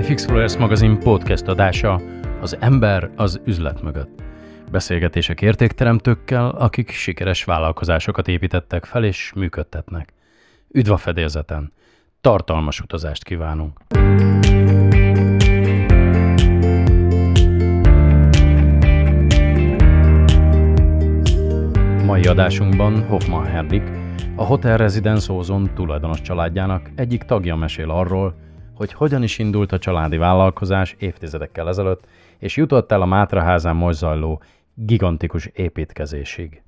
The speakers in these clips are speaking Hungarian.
Life Explorers magazin podcast adása, az ember az üzlet mögött. Beszélgetések értékteremtőkkel, akik sikeres vállalkozásokat építettek fel és működtetnek. Üdv a fedélzeten! Tartalmas utazást kívánunk! Mai adásunkban Hoffman Henrik, a Hotel Residence Ozon tulajdonos családjának egyik tagja mesél arról, hogy hogyan is indult a családi vállalkozás évtizedekkel ezelőtt, és jutott el a Mátraházán most zajló gigantikus építkezésig.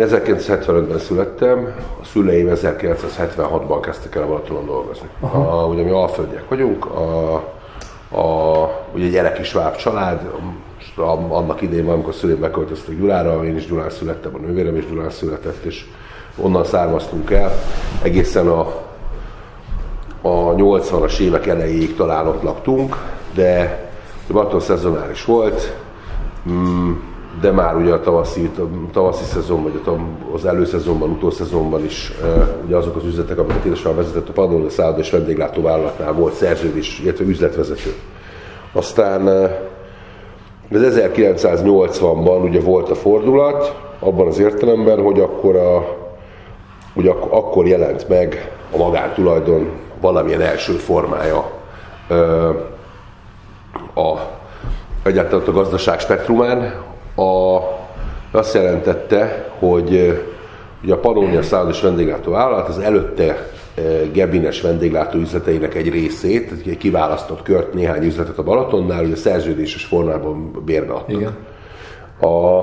Én 1975-ben születtem, a szüleim 1976-ban kezdtek el a Balatonon dolgozni. A, ugye mi alföldiek vagyunk, a, a, ugye egy gyereki sváb család, a, annak idején, amikor szüleim beköltöztek Gyulára, én is Gyulán születtem, a nővérem is Gyulán született, és onnan származtunk el. Egészen a, a 80-as évek elejéig talán ott laktunk, de Balaton szezonális volt, mm, de már ugye a tavaszi, a tavaszi szezon, vagy a, az előszezonban, utószezonban is ugye azok az üzletek, amiket édesapám vezetett, a Padon, a Szálloda és vendéglátóvállalatnál volt szerződés, illetve üzletvezető. Aztán az 1980-ban ugye volt a fordulat, abban az értelemben, hogy akkor, a, ugye ak- akkor jelent meg a magántulajdon valamilyen első formája a, egyáltalán a gazdaság spektrumán, a, azt jelentette, hogy ugye a Pannonia Szálloda és vendéglátó vállalat az előtte Gebines vendéglátó üzleteinek egy részét, egy kiválasztott kört, néhány üzletet a Balatonnál, ugye szerződéses formában bérbe adtak. Igen. A,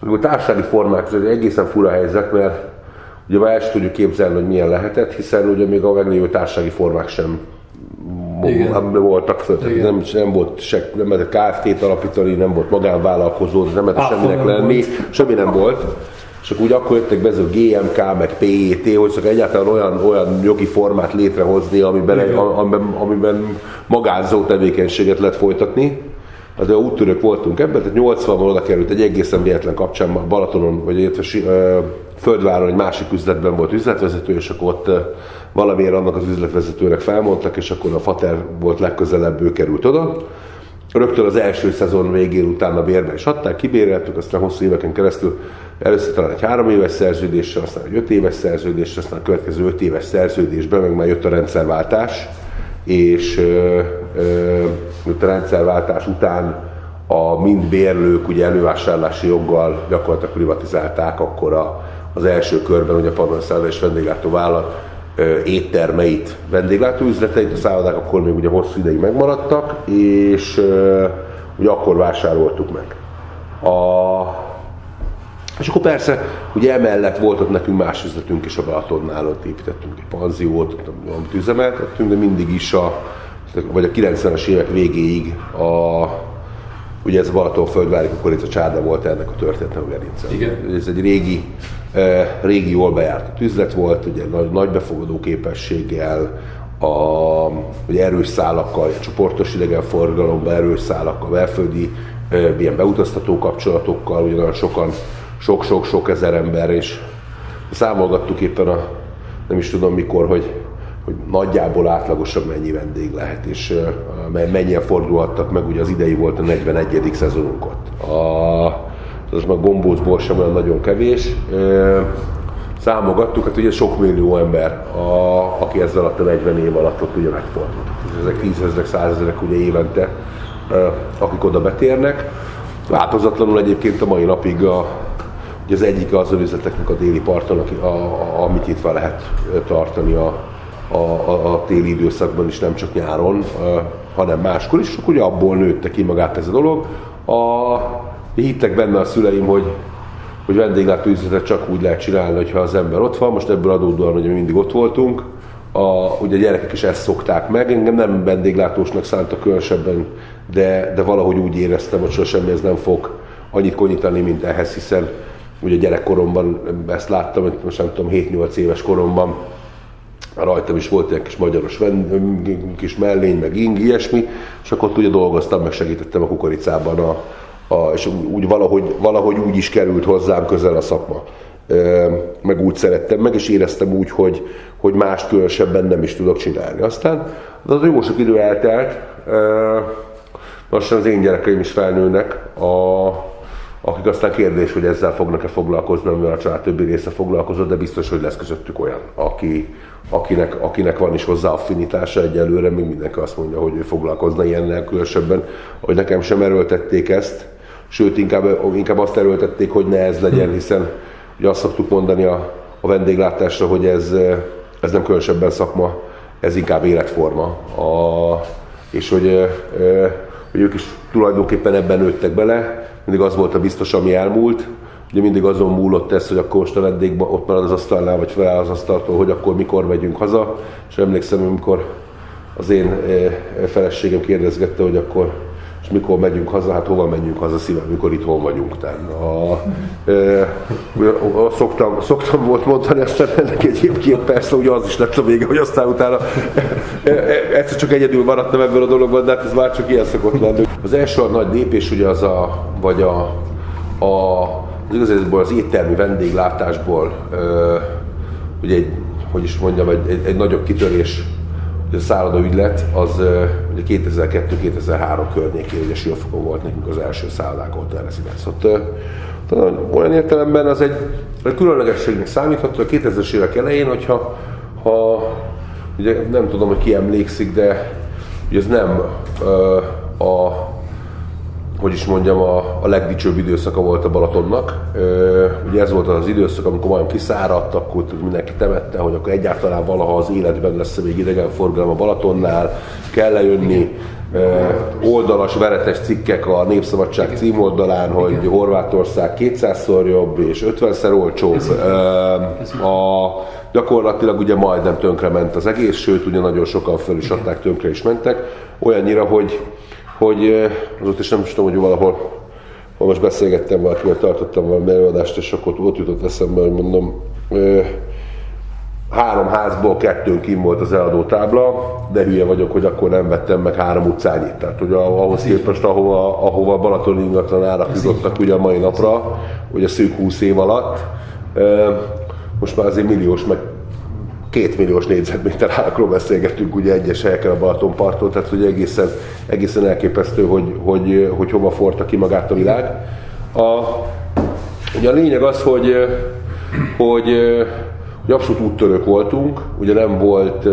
a társasági formák ez egy egészen fura helyzet, mert ugye már el tudjuk képzelni, hogy milyen lehetett, hiszen ugye még a meglévő társasági formák sem Nem voltak föl, nem, nem volt se, nem lehetett Kft-t alapítani, nem volt magánvállalkozó, nem lehetett semminek lenni, volt. semmi nem volt. És akkor úgy akkor jöttek be ez a GMK, meg PET, hogy csak egyáltalán olyan, olyan jogi formát létrehozni, amiben, amiben, amiben magánzó tevékenységet lehet folytatni. Hát De úttörők voltunk ebben, tehát 80-ban oda került egy egészen véletlen kapcsán Balatonon, vagy illetve Földváron egy másik üzletben volt üzletvezető, és akkor ott valamiért annak az üzletvezetőnek felmondtak, és akkor a Fater volt legközelebb, ő került oda. Rögtön az első szezon végén utána bérbe is adták, kibéreltük, aztán hosszú éveken keresztül először talán egy három éves szerződéssel, aztán egy öt éves szerződéssel, aztán a következő öt éves szerződésben meg már jött a rendszerváltás, és a rendszerváltás után a mind bérlők ugye elővásárlási joggal gyakorlatilag privatizálták akkor a, az első körben ugye a Pannonszálloda és vendéglátó vállalat éttermeit, vendéglátóüzleteit, a szállodák akkor még ugye hosszú ideig megmaradtak, és ö, ugye akkor vásároltuk meg. A, és akkor persze, ugye emellett volt ott nekünk más üzletünk is a Balatonnál, ott építettünk egy panziót, ott, amit üzemeltettünk, de mindig is a, vagy a 90-es évek végéig a, ugye ez a Balatonföldvári kukorica csárda volt ennek a történetnek a gerince. Igen. Ez egy régi, eh, régi jól bejárt üzlet volt, ugye nagy, nagy befogadó képességgel, a, ugye erős szálakkal, a csoportos idegenforgalomban erős szálakkal, belföldi eh, ilyen beutaztató kapcsolatokkal, ugye nagyon sokan, sok-sok-sok ezer ember, és számolgattuk éppen a, nem is tudom mikor, hogy, hogy nagyjából átlagosan mennyi vendég lehet, és mennyien fordulhattak meg, ugye az idei volt a 41. szezonunk ott. A, az már gombócból sem olyan nagyon kevés. Számogattuk, hát ugye sok millió ember, a, aki ezzel alatt a 40 év alatt ott ugye megfordult. Ezek tízezrek, százezrek ugye évente, akik oda betérnek. Változatlanul egyébként a mai napig a, Ugye az egyik az üzleteknek a déli parton, aki- a, a, amit nyitva lehet tartani a, a, a, a téli időszakban is, nem csak nyáron, hanem máskor is, akkor ugye abból nőtte ki magát ez a dolog. A, hittek benne a szüleim, hogy, hogy vendéglátóüzletet csak úgy lehet csinálni, hogyha az ember ott van. Most ebből adódóan, hogy mi mindig ott voltunk, a, ugye a gyerekek is ezt szokták meg, engem nem vendéglátósnak szántak különösebben, de, de valahogy úgy éreztem, hogy sosem ez nem fog annyit konyítani, mint ehhez, hiszen ugye gyerekkoromban ezt láttam, hogy most nem tudom, 7-8 éves koromban rajtam is volt egy kis magyaros kis mellény, meg ing, ilyesmi, és akkor ugye dolgoztam, meg segítettem a kukoricában, a, a, és úgy valahogy, valahogy úgy is került hozzám közel a szakma. Meg úgy szerettem meg, és éreztem úgy, hogy, hogy más különösebben nem is tudok csinálni. Aztán de az jó sok idő eltelt, lassan az én gyerekeim is felnőnek, a, akik aztán kérdés, hogy ezzel fognak-e foglalkozni, amivel a család többi része foglalkozott, de biztos, hogy lesz közöttük olyan, aki, akinek, akinek van is hozzá affinitása egyelőre, még mindenki azt mondja, hogy ő foglalkozna ilyennel különösebben, hogy nekem sem erőltették ezt, sőt inkább, inkább azt erőltették, hogy ne ez legyen, hiszen ugye azt szoktuk mondani a, a vendéglátásra, hogy ez, ez nem különösebben szakma, ez inkább életforma. A, és hogy, hogy ők is tulajdonképpen ebben nőttek bele, mindig az volt a biztos, ami elmúlt, ugye mindig azon múlott ez, hogy akkor most vendég ott marad az asztalnál, vagy fel az asztaltól, hogy akkor mikor megyünk haza, és emlékszem, amikor az én feleségem kérdezgette, hogy akkor mikor megyünk haza, hát hova menjünk haza szívem, mikor itthon vagyunk. Tehát a, e, a, szoktam, szoktam volt mondani, aztán ennek egyébként persze ugye az is lett a vége, hogy aztán utána e, egyszer csak egyedül maradtam ebből a dologban, de hát ez már csak ilyen szokott lenni. Az első a nagy lépés ugye az a, vagy a, a az igazából az éttermi vendéglátásból, e, ugye egy, hogy is mondjam, egy, egy, egy nagyobb kitörés a ügylet az ugye 2002-2003 környékén, ugye Siófokon volt nekünk az első szállodák ott rezidensz. Ott, olyan értelemben az egy, egy különlegességnek számíthat, a 2000-es évek elején, hogyha ha, ugye nem tudom, hogy ki emlékszik, de ugye ez nem a hogy is mondjam, a, a legdicsőbb időszaka volt a Balatonnak. Ugye ez volt az időszak, amikor majd kiszáradt, akkor mindenki temette, hogy akkor egyáltalán valaha az életben lesz még idegenforgalom a Balatonnál, kell lejönni, oldalas, veretes cikkek a Népszabadság címoldalán, hogy Horvátország 200-szor jobb és 50-szer olcsóbb. A, gyakorlatilag ugye majdnem tönkrement az egész, sőt ugye nagyon sokan föl is adták, tönkre is mentek. Olyannyira, hogy hogy azóta is nem is tudom, hogy valahol ha most beszélgettem valakivel, tartottam valami előadást, és akkor ott jutott eszembe, hogy mondom, három házból kettőn kim volt az eladó tábla, de hülye vagyok, hogy akkor nem vettem meg három utcányit. Tehát, hogy ahhoz képest, ahova, ahova Balaton ingatlan árak jutottak ugye a mai napra, ugye szűk 20 év alatt, most már azért milliós, meg két milliós négyzetméter árakról beszélgetünk ugye egyes helyeken a Balatonparton, tehát ugye egészen, egészen elképesztő, hogy, hogy, hogy hova forta ki magát a világ. A, ugye a lényeg az, hogy, hogy, hogy abszolút úttörők voltunk, ugye nem volt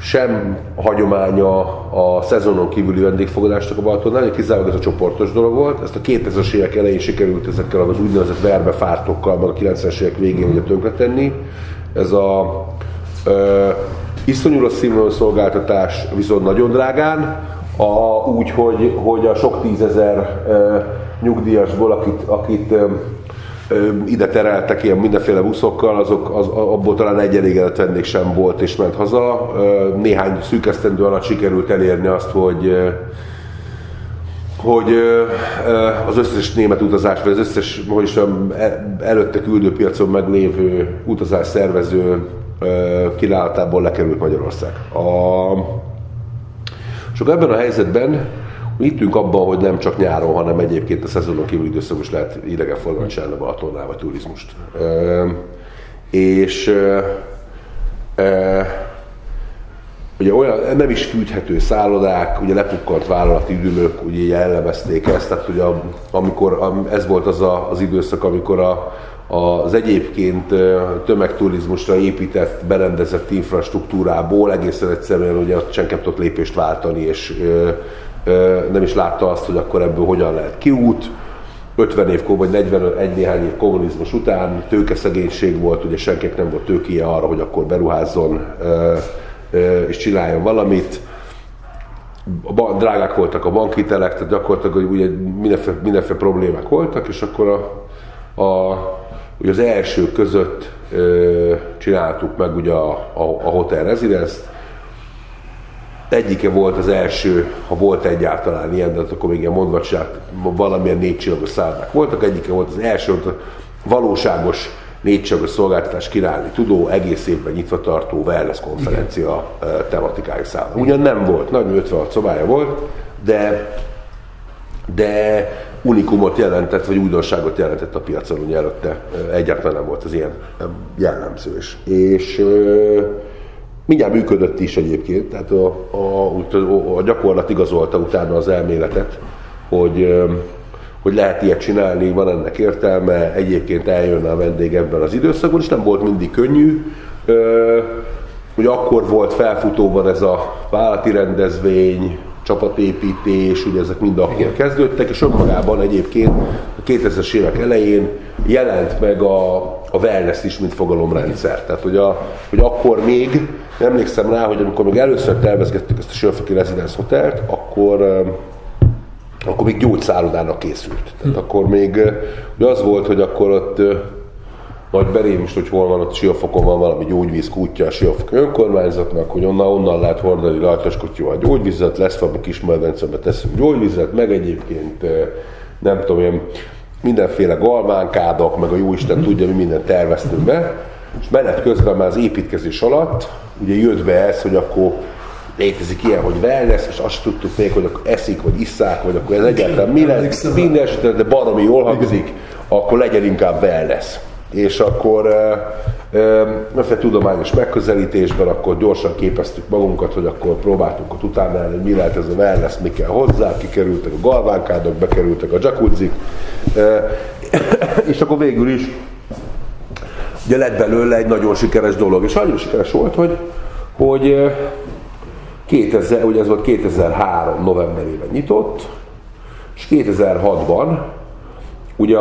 sem hagyománya a szezonon kívüli vendégfogadásnak a Balatonnál, kizárólag ez a csoportos dolog volt. Ezt a 2000-es évek elején sikerült ezekkel az úgynevezett verbefártokkal, meg a 90-es évek végén ugye tönkretenni ez a ö, iszonyú rossz színvonalú szolgáltatás viszont nagyon drágán, a, úgy, hogy, hogy a sok tízezer ö, nyugdíjasból, akit, akit ö, ide tereltek ilyen mindenféle buszokkal, azok, az, abból talán egy elégedett vendég sem volt és ment haza. Néhány szűkesztendő alatt sikerült elérni azt, hogy hogy az összes német utazás, vagy az összes, hogy is e, előtte küldőpiacon meglévő utazás szervező kínálatából lekerült Magyarország. A, és ebben a helyzetben hittünk abban, hogy nem csak nyáron, hanem egyébként a szezonon kívül időszakos is lehet idegenforgalmat csinálni Balatonnál, vagy turizmust. És ugye olyan nem is fűthető szállodák, ugye lepukkant vállalati üdülők ugye jellemezték ezt, tehát ugye amikor ez volt az a, az időszak, amikor a, az egyébként tömegturizmusra épített, berendezett infrastruktúrából egészen egyszerűen ugye senki nem tudott lépést váltani, és nem is látta azt, hogy akkor ebből hogyan lehet kiút. 50 év, vagy 41 néhány év kommunizmus után tőkeszegénység volt, ugye senkinek nem volt tőkéje arra, hogy akkor beruházzon és csináljon valamit. A drágák voltak a bankhitelek, tehát gyakorlatilag ugye mindenféle, mindenféle problémák voltak, és akkor a, a, ugye az első között ö, csináltuk meg ugye a, a, a Hotel residence egyike volt az első, ha volt egyáltalán ilyen, de akkor még ilyen mondvacsát, valamilyen négy csillagos szállodák voltak, egyike volt az első, a valóságos négycsillagos szolgáltatás királni tudó, egész évben nyitva tartó wellness konferencia Igen. tematikájú szálloda. Ugyan nem volt, nagy 56 szobája volt, de de unikumot jelentett, vagy újdonságot jelentett a piacon, ugye előtte egyáltalán nem volt az ilyen jellemző. És, és mindjárt működött is egyébként, tehát a, a, a, a gyakorlat igazolta utána az elméletet, hogy, hogy lehet ilyet csinálni, van ennek értelme, egyébként eljönne a vendég ebben az időszakban, és nem volt mindig könnyű. Ugye akkor volt felfutóban ez a vállalati rendezvény, csapatépítés, ugye ezek mind akkor Igen. kezdődtek, és önmagában egyébként a 2000-es évek elején jelent meg a, a wellness is, mint fogalomrendszer. Tehát, hogy, a, hogy akkor még, emlékszem rá, hogy amikor még először tervezgettük ezt a Sörföki Residence Hotelt, akkor akkor még gyógyszállodának készült. Tehát hm. akkor még ugye az volt, hogy akkor ott nagy berém is, hogy hol van ott Siófokon van valami gyógyvíz kútja a Siófok önkormányzatnak, hogy onnan, onnan lehet hordani rajtas a gyógyvizet, lesz valami kis medvencebe teszünk gyógyvizet, meg egyébként nem tudom én, mindenféle galmánkádok, meg a jóisten mm-hmm. tudja, mi mindent terveztünk be, és menet közben már az építkezés alatt ugye jött be ez, hogy akkor létezik ilyen, hogy wellness, és azt tudtuk még, hogy akkor eszik, vagy isszák, vagy akkor ez egyáltalán mi lesz, minden esetben, de baromi jól hangzik, akkor legyen inkább wellness. És akkor e, tudományos megközelítésben akkor gyorsan képeztük magunkat, hogy akkor próbáltunk ott utána hogy mi lehet ez a wellness, mi kell hozzá, kikerültek a galvánkádok, bekerültek a jacuzzik, és akkor végül is ugye lett belőle egy nagyon sikeres dolog, és nagyon sikeres volt, hogy, hogy 2000, ugye ez volt 2003 novemberében nyitott, és 2006-ban ugye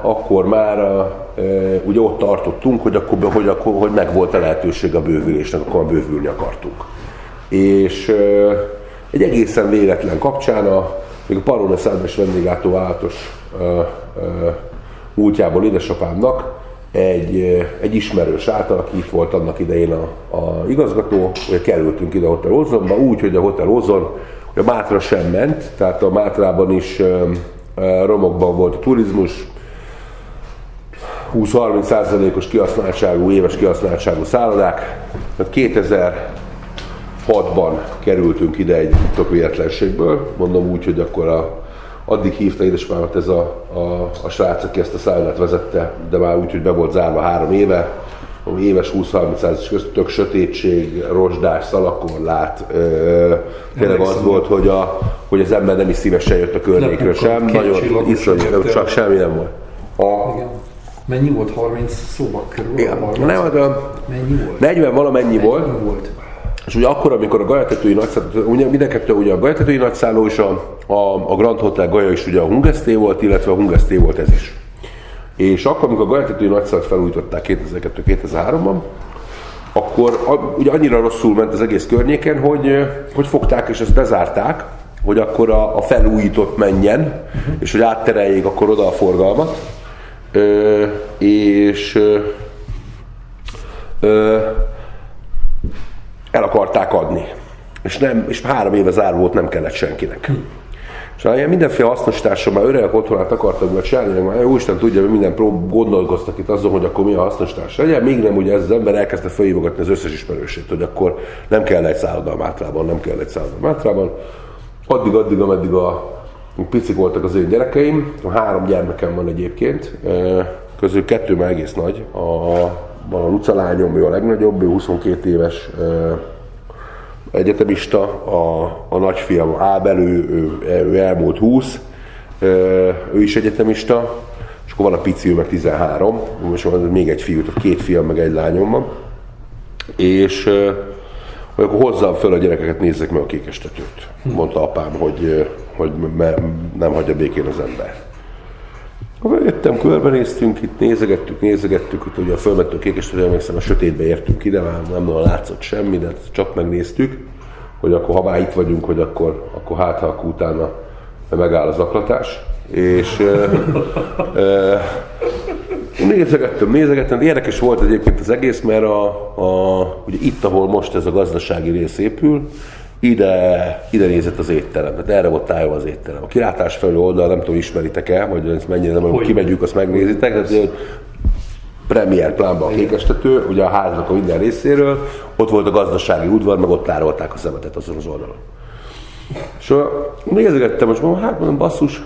akkor már ugye ott tartottunk, hogy akkor, hogy, akkor, hogy meg volt a lehetőség a bővülésnek, akkor bővülni akartunk. És egy egészen véletlen kapcsán a, még a Parone Szálmes vendéglátó váltos e, útjából édesapámnak egy, egy ismerős által, aki itt volt annak idején a, a igazgató, kerültünk ide a Hotel Ozonba, úgy, hogy a Hotel Ozon a Mátra sem ment, tehát a Mátrában is romokban volt a turizmus, 20-30 százalékos kihasználtságú, éves kihasználtságú szállodák. 2006-ban kerültünk ide egy tök véletlenségből, mondom úgy, hogy akkor a, addig hívta édesapámat ez a, a, a srác, aki ezt a szállodát vezette, de már úgy, hogy be volt zárva három éve, ami éves 20-30 százalékos közt, tök sötétség, rozsdás, szalakorlát, ö, tényleg az volt, hogy, a, hogy az ember nem is szívesen jött a környékről sem, nagyon iszonyú, csak semmi nem volt. A, Igen. Mennyi volt? 30 szóba körül? Igen. 30? Nem, de mennyi volt? 40 valamennyi mennyi volt. volt. És ugye akkor, amikor a Gajatetői nagyszálló, ugye mindenkettő ugye a Gajatetői nagyszálló és a, a, a Grand Hotel Gaja is ugye a Hungeszté volt, illetve a Hungeszté volt ez is. És akkor, amikor a Gajatetői nagyszállót felújították 2002-2003-ban, akkor ugye annyira rosszul ment az egész környéken, hogy, hogy fogták és ezt bezárták, hogy akkor a, a felújított menjen, uh-huh. és hogy áttereljék akkor oda a forgalmat. Ö, és ö, ö, el akarták adni. És, nem, és három éve zárva volt, nem kellett senkinek. Hm. És ilyen mindenféle hasznosításra már öregek otthonát akartak meg csinálni, már Isten tudja, hogy minden prób gondolkoztak itt azon, hogy akkor mi a hasznosítás legyen, még nem ugye ez az ember elkezdte felhívogatni az összes ismerősét, hogy akkor nem kell egy szálloda a Mátrában, nem kell egy szálloda a Mátrában. Addig, addig, ameddig a picik voltak az én gyerekeim, három gyermekem van egyébként, közül kettő már egész nagy, a, van a Luca lányom, ő a legnagyobb, ő 22 éves, egyetemista, a, a nagyfiam Ábel, ő, ő, ő elmúlt 20, ő is egyetemista, és akkor van a pici, ő meg 13, most van még egy fiú, két fiam, meg egy lányom van, és hogy akkor hozzám föl a gyerekeket, nézzek meg a kékestetőt. Mondta apám, hogy, hogy nem hagyja békén az ember. Akkor jöttem, körbenéztünk, itt nézegettük, nézegettük, itt ugye a fölmettő kékestető, emlékszem, a sötétbe értünk ide, már nem nagyon látszott semmi, de csak megnéztük, hogy akkor ha már itt vagyunk, hogy akkor, akkor hát, ha utána megáll az aklatás. És, e, e, Nézegettem, nézegettem. Érdekes volt egyébként az egész, mert a, a, ugye itt, ahol most ez a gazdasági rész épül, ide, ide nézett az étterem, tehát erre volt tájolva az étterem. A kilátás felül oldal, nem tudom, ismeritek-e, vagy ezt mennyire nem, hogy kimegyünk, azt megnézitek. Tehát, hogy premier plánba a kékestető, ugye a háznak a minden részéről, ott volt a gazdasági udvar, meg ott tárolták a szemetet azon az oldalon. És nézegettem, most mondom, hát mondom, basszus,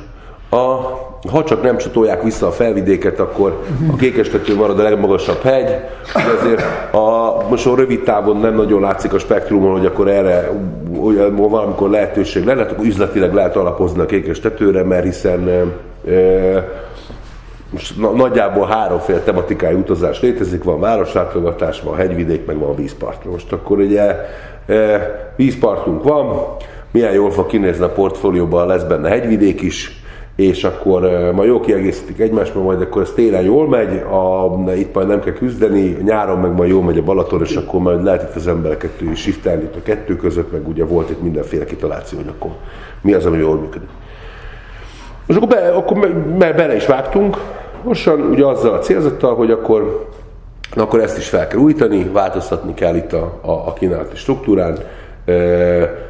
a, ha csak nem csatolják vissza a felvidéket, akkor a kékestető marad a legmagasabb hegy, azért a, most a rövid távon nem nagyon látszik a spektrumon, hogy akkor erre ugye, valamikor lehetőség lenne, akkor üzletileg lehet alapozni a kékestetőre, mert hiszen e, most na, nagyjából háromféle tematikai utazás létezik, van városlátogatás, van hegyvidék, meg van vízpart. Most akkor ugye e, vízpartunk van, milyen jól fog kinézni a portfólióban, lesz benne hegyvidék is, és akkor uh, majd jó kiegészítik egymást, majd akkor ez télen jól megy, a, itt majd nem kell küzdeni, nyáron meg majd jól megy a Balaton, és akkor majd lehet itt az embereket shiftelni itt a kettő között, meg ugye volt itt mindenféle kitaláció, hogy akkor mi az, ami jól működik. És akkor, be, akkor me, bele is vágtunk, mostan ugye azzal a célzattal, hogy akkor, akkor ezt is fel kell újítani, változtatni kell itt a, a, a kínálati struktúrán,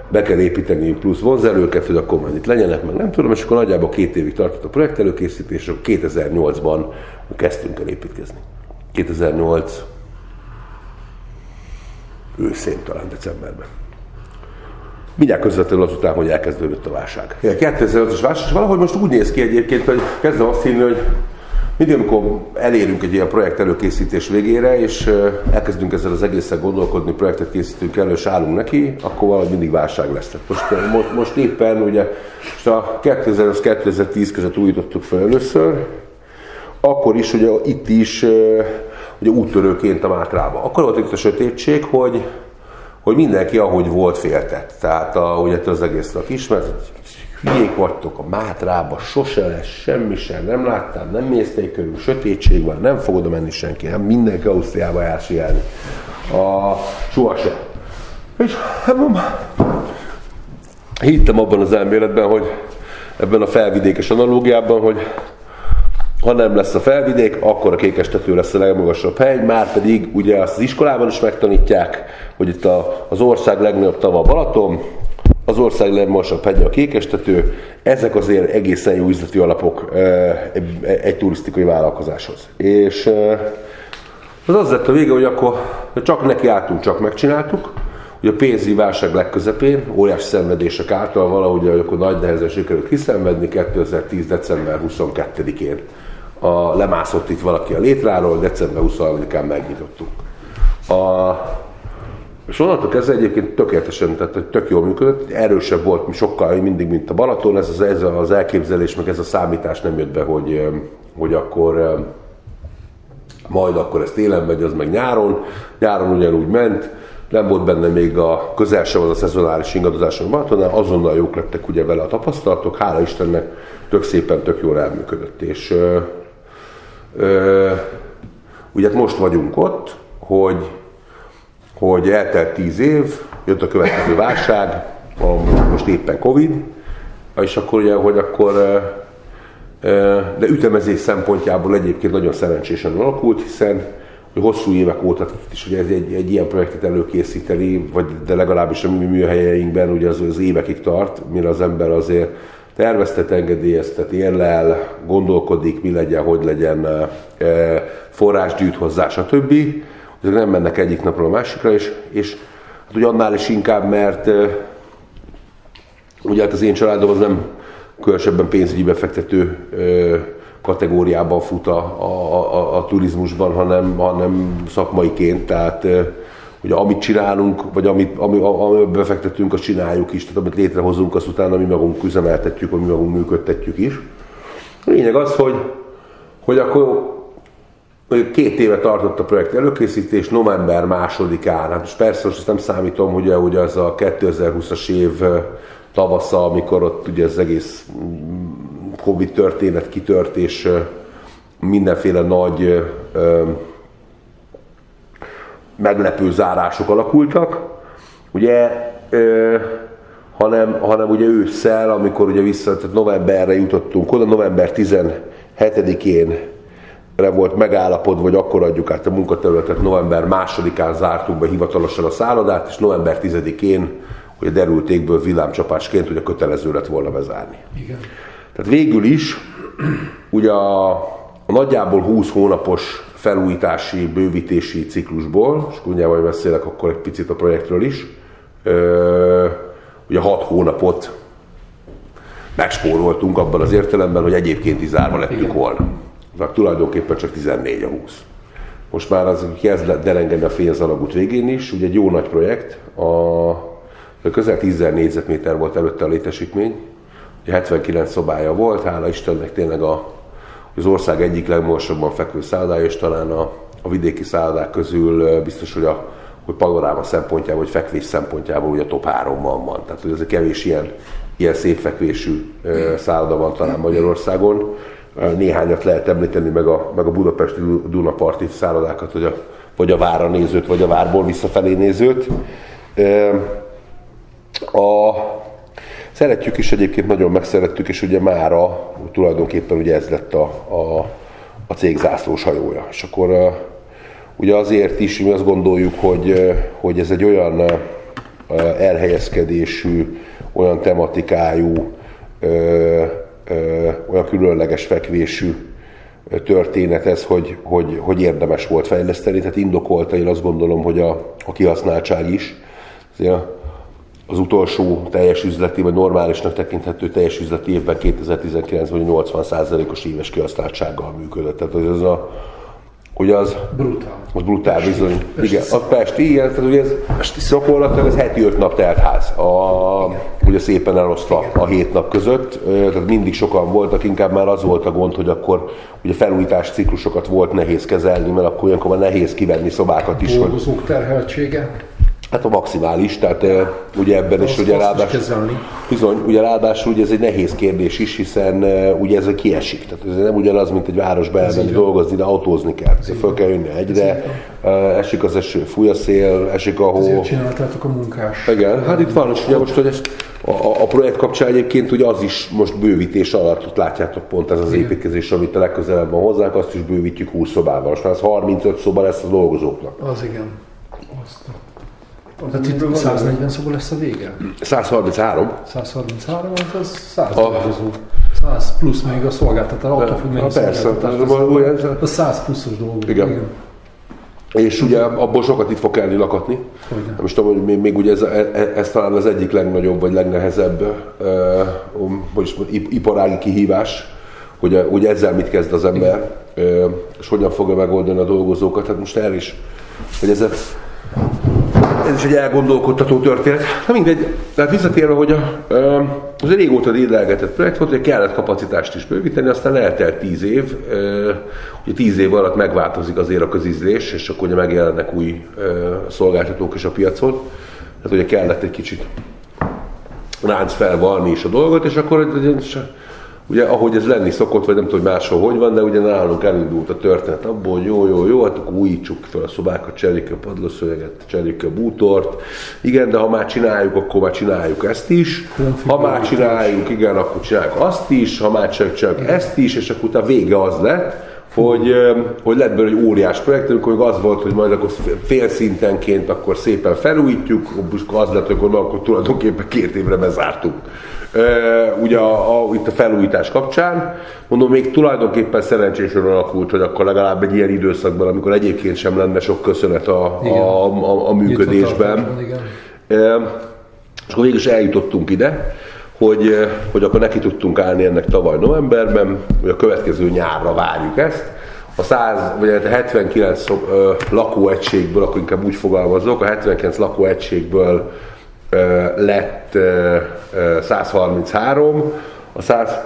be kell építeni plusz vonzerőket, hogy akkor majd itt legyenek, meg nem tudom, és akkor nagyjából két évig tartott a projekt előkészítés, és 2008-ban kezdtünk el építkezni. 2008 őszén, talán decemberben. Mindjárt közvetlenül azután, hogy elkezdődött a válság. 2008-as válság, és valahogy most úgy néz ki egyébként, hogy kezdem azt hinni, hogy mindig, amikor elérünk egy ilyen projekt előkészítés végére, és elkezdünk ezzel az egészen gondolkodni, projektet készítünk elő, és állunk neki, akkor valahogy mindig válság lesz. Most, most, most éppen ugye most a 2000-2010 között újítottuk fel először, akkor is ugye itt is ugye úttörőként a Mátrába. Akkor volt itt a sötétség, hogy, hogy mindenki ahogy volt féltett. Tehát a, ugye az egésznek ismert, hülyék vagytok a Mátrába, sose lesz, semmi sem, nem láttál, nem mészték körül, sötétség van, nem fog oda menni senki, nem mindenki Ausztriába jár sielni. A sohasem. És hát hittem abban az elméletben, hogy ebben a felvidékes analógiában, hogy ha nem lesz a felvidék, akkor a kékestető lesz a legmagasabb hely, már pedig ugye azt az iskolában is megtanítják, hogy itt a, az ország legnagyobb tava a Balaton, az ország legmagasabb hegye a kékestető, ezek azért egészen jó üzleti alapok egy turisztikai vállalkozáshoz. És az az lett a vége, hogy akkor csak neki álltunk, csak megcsináltuk, hogy a pénzügyi válság legközepén, óriási szenvedések által valahogy akkor nagy nehezen sikerült kiszenvedni 2010. december 22-én. A, lemászott itt valaki a létráról, december 23-án megnyitottuk. A, és onnantól kezdve egyébként tökéletesen, tehát tök jól működött, erősebb volt sokkal mindig, mint a Balaton, ez az, ez az elképzelés, meg ez a számítás nem jött be, hogy, hogy akkor majd akkor ez télen megy, az meg nyáron. Nyáron ugyanúgy ment, nem volt benne még a közel sem az a szezonális ingadozás a Balatonnál, azonnal jók lettek ugye vele a tapasztalatok, hála Istennek tök szépen, tök jól elműködött. És ö, ö, ugye most vagyunk ott, hogy hogy eltelt tíz év, jött a következő válság, most éppen Covid, és akkor ugye, hogy akkor de ütemezés szempontjából egyébként nagyon szerencsésen alakult, hiszen hogy hosszú évek óta is hogy ez egy, egy ilyen projektet előkészíteni, vagy de legalábbis a mi műhelyeinkben ugye az, az évekig tart, mire az ember azért terveztet, engedélyeztet, érlel, gondolkodik, mi legyen, hogy legyen, forrás gyűjt hozzá, stb ezek nem mennek egyik napról a másikra, és, és hát ugye annál is inkább, mert ugye hát az én családom az nem különösebben pénzügyi befektető kategóriában fut a, a, a, a turizmusban, hanem, hanem szakmaiként, tehát ugye amit csinálunk, vagy amit, ami, ami befektetünk, azt csináljuk is, tehát amit létrehozunk, azt utána mi magunk üzemeltetjük, vagy mi magunk működtetjük is. A lényeg az, hogy, hogy akkor két éve tartott a projekt előkészítés, november másodikán, hát most persze most nem számítom, hogy ugye az a 2020-as év tavasza, amikor ott ugye az egész mm, Covid történet kitört, és mindenféle nagy ö, meglepő zárások alakultak. Ugye, ö, hanem, hanem ugye ősszel, amikor ugye vissza, tehát novemberre jutottunk oda, november 17-én volt megállapodva, hogy akkor adjuk át a munkaterületet, november másodikán zártuk be hivatalosan a szállodát, és november 10-én, hogy a derültékből villámcsapásként, hogy a kötelező lett volna bezárni. Igen. Tehát végül is, ugye a, a nagyjából 20 hónapos felújítási, bővítési ciklusból, és ugye majd beszélek akkor egy picit a projektről is, ö, ugye 6 hónapot megspóroltunk abban az értelemben, hogy egyébként is zárva lettünk Igen. volna. Tehát tulajdonképpen csak 14 a 20. Most már az kezd delengeni a fényzalagút végén is, ugye egy jó nagy projekt, a közel 10 négyzetméter volt előtte a létesítmény, ugye 79 szobája volt, hála Istennek tényleg a, az ország egyik legmagasabban fekvő szállodája, és talán a, a vidéki szállodák közül biztos, hogy a hogy panoráma szempontjából, vagy fekvés szempontjából ugye a top 3-ban van. Tehát, hogy ez egy kevés ilyen, ilyen szép fekvésű szálloda van talán Magyarországon. Néhányat lehet említeni, meg a, meg a budapesti Du- Dunaparti szállodákat, hogy a, vagy a vára nézőt, vagy a várból visszafelé nézőt. A, szeretjük is egyébként, nagyon megszerettük, és ugye mára tulajdonképpen ugye ez lett a, a, a cég zászlós hajója. És akkor ugye azért is mi azt gondoljuk, hogy, hogy ez egy olyan elhelyezkedésű, olyan tematikájú, olyan különleges fekvésű történet ez, hogy, hogy, hogy érdemes volt fejleszteni, tehát indokolta én azt gondolom, hogy a, a kihasználtság is. Azért az utolsó teljes üzleti, vagy normálisnak tekinthető teljes üzleti évben 2019-ben 80%-os éves kihasználtsággal működött. Tehát az a, hogy az, Brutál. az brutál bizony. Pesti Igen, a Pesti, igen, tehát ugye ez gyakorlatilag ez heti öt nap telt ház, a, ugye szépen elosztva a hét nap között, tehát mindig sokan voltak, inkább már az volt a gond, hogy akkor ugye felújítás ciklusokat volt nehéz kezelni, mert akkor olyankor már nehéz kivenni szobákat is, Dolgozók terheltsége. Hát a maximális, tehát eh, ugye ebben is Azt- ugye azt is ráadásul, bizony, ugye ráadásul ugye ez egy nehéz kérdés is, hiszen ugye ez kiesik. Tehát ez nem ugyanaz, mint egy városba elmenni dolgozni, de autózni kell. Tehát föl kell jönni egyre, esik az eső, fúj a szél, esik a hó. Ezért csináltátok a munkás. Igen, hát itt van, és ugye most, hogy ez a, a, projekt kapcsán egyébként ugye az is most bővítés alatt, ott látjátok pont ez az építkezés, amit a legközelebb van hozzánk, azt is bővítjük 20 szobával. Most már ez 35 szoba lesz a dolgozóknak. Az igen. Azt. Tehát itt 140 szoba lesz a vége? 133, 133, az az 100 A- dolgozó. 100 plusz még a szolgáltatás, attól függ mennyi persze, szolgáltatás. A 100 pluszos dolgozó. Igen. És ugye abból sokat itt fog kellni lakatni. Hogyne. Is tudom, hogy még, még ugye ez, ez, ez, talán az egyik legnagyobb vagy legnehezebb uh, vagyis ip- iparági kihívás, hogy, hogy ezzel mit kezd az ember, uh, és hogyan fogja megoldani a dolgozókat. Hát most erre is, hogy ez, ez is egy elgondolkodtató történet. Na mindegy, tehát visszatérve, hogy a, az régóta dédelgetett projekt volt, hogy kellett kapacitást is bővíteni, aztán eltelt tíz év, ugye tíz év alatt megváltozik azért a közízlés, és akkor ugye megjelennek új szolgáltatók is a piacon. Tehát ugye kellett egy kicsit ránc felvalni is a dolgot, és akkor ugye, ahogy ez lenni szokott, vagy nem tudom, hogy máshol hogy van, de ugye nálunk elindult a történet abból, hogy jó, jó, jó, hát akkor újítsuk fel a szobákat, cserjük ki a padlószöveget, cserjük ki a bútort. Igen, de ha már csináljuk, akkor már csináljuk ezt is. Ha már csináljuk, igen, akkor csináljuk azt is, ha már csak, csak ezt is, és akkor utána vége az lett, hogy, hogy lett belőle egy óriás projekt, amikor az volt, hogy majd akkor félszintenként akkor szépen felújítjuk, akkor az lett, hogy akkor, na, akkor tulajdonképpen két évre bezártuk. Ugye a, a, itt a felújítás kapcsán, mondom, még tulajdonképpen szerencsésen alakult, hogy akkor legalább egy ilyen időszakban, amikor egyébként sem lenne sok köszönet a, Igen. a, a, a működésben. Igen. És akkor végül is eljutottunk ide, hogy, hogy akkor neki tudtunk állni ennek tavaly novemberben, hogy a következő nyárra várjuk ezt. A 100, vagy hát a 79 szok, ö, lakóegységből, akkor inkább úgy fogalmazok, a 79 lakóegységből lett ö, ö, 133, a 100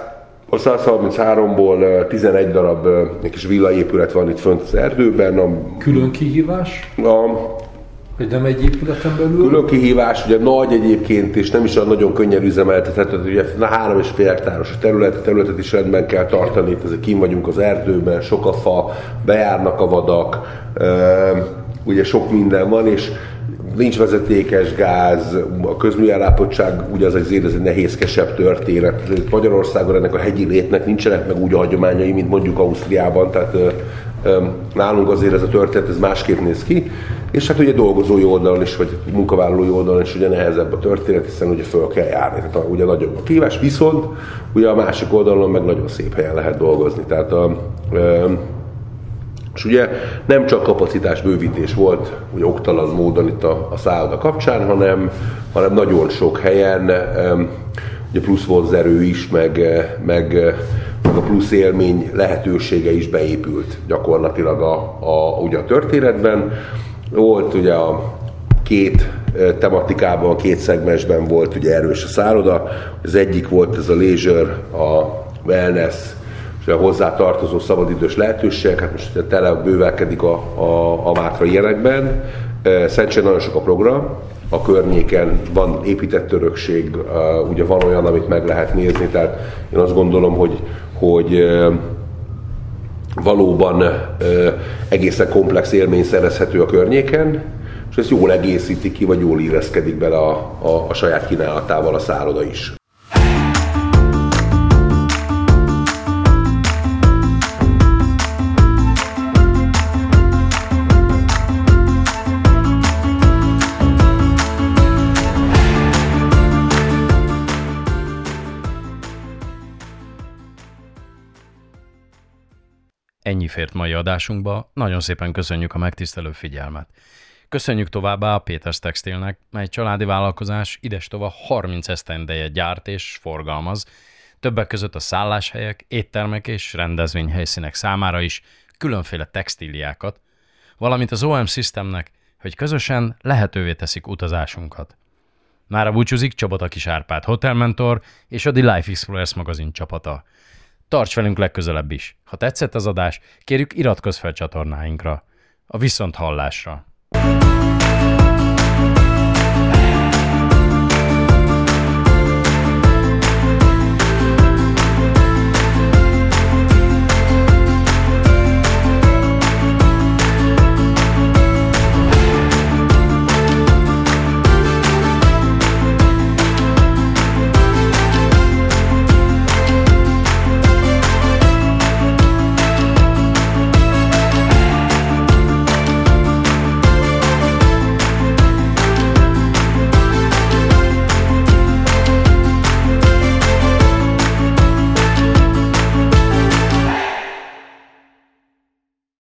a 133-ból ö, 11 darab egy kis villaépület van itt fönt az erdőben, a, Külön kihívás, a hogy nem egy épületen belül. Külön kihívás, ugye nagy egyébként, és nem is olyan nagyon könnyen üzemeltethető, ugye na, három és fél hektáros a terület, a területet is rendben kell tartani, itt ezek kim vagyunk az erdőben, sok a fa, bejárnak a vadak, ugye sok minden van, és nincs vezetékes gáz, a közműellátottság ugye az azért ez egy nehézkesebb történet. Magyarországon ennek a hegyi létnek nincsenek meg úgy a hagyományai, mint mondjuk Ausztriában, tehát Nálunk azért ez a történet ez másképp néz ki, és hát ugye dolgozói oldalon is, vagy munkavállalói oldalon is ugye nehezebb a történet, hiszen ugye föl kell járni, tehát ugye nagyobb a kívás, viszont ugye a másik oldalon meg nagyon szép helyen lehet dolgozni. Tehát a, és ugye nem csak kapacitás bővítés volt ugye oktalan módon itt a, a szálloda kapcsán, hanem, hanem nagyon sok helyen ugye plusz vonzerő is, meg, meg, meg a plusz élmény lehetősége is beépült gyakorlatilag a, a, ugye a történetben. Volt ugye a két tematikában, két szegmensben volt ugye erős a szálloda. Az egyik volt ez a leisure, a wellness, és a hozzá tartozó szabadidős lehetőségek, hát most tele bővelkedik a, a, a Mátra ilyenekben. Szerencsére nagyon sok a program, a környéken van épített örökség, ugye van olyan, amit meg lehet nézni, tehát én azt gondolom, hogy, hogy valóban egészen komplex élmény szerezhető a környéken, és ez jól egészíti ki, vagy jól illeszkedik bele a, a, a saját kínálatával a szálloda is. Ennyi fért mai adásunkba, nagyon szépen köszönjük a megtisztelő figyelmet. Köszönjük továbbá a Péters Textilnek, mely családi vállalkozás idestova 30 esztendeje gyárt és forgalmaz, többek között a szálláshelyek, éttermek és rendezvényhelyszínek számára is különféle textíliákat, valamint az OM Systemnek, hogy közösen lehetővé teszik utazásunkat. Mára búcsúzik Csabata Árpád Hotel Mentor és a The Life Explorers magazin csapata. Tarts velünk legközelebb is. Ha tetszett az adás, kérjük iratkozz fel csatornáinkra. A viszont hallásra.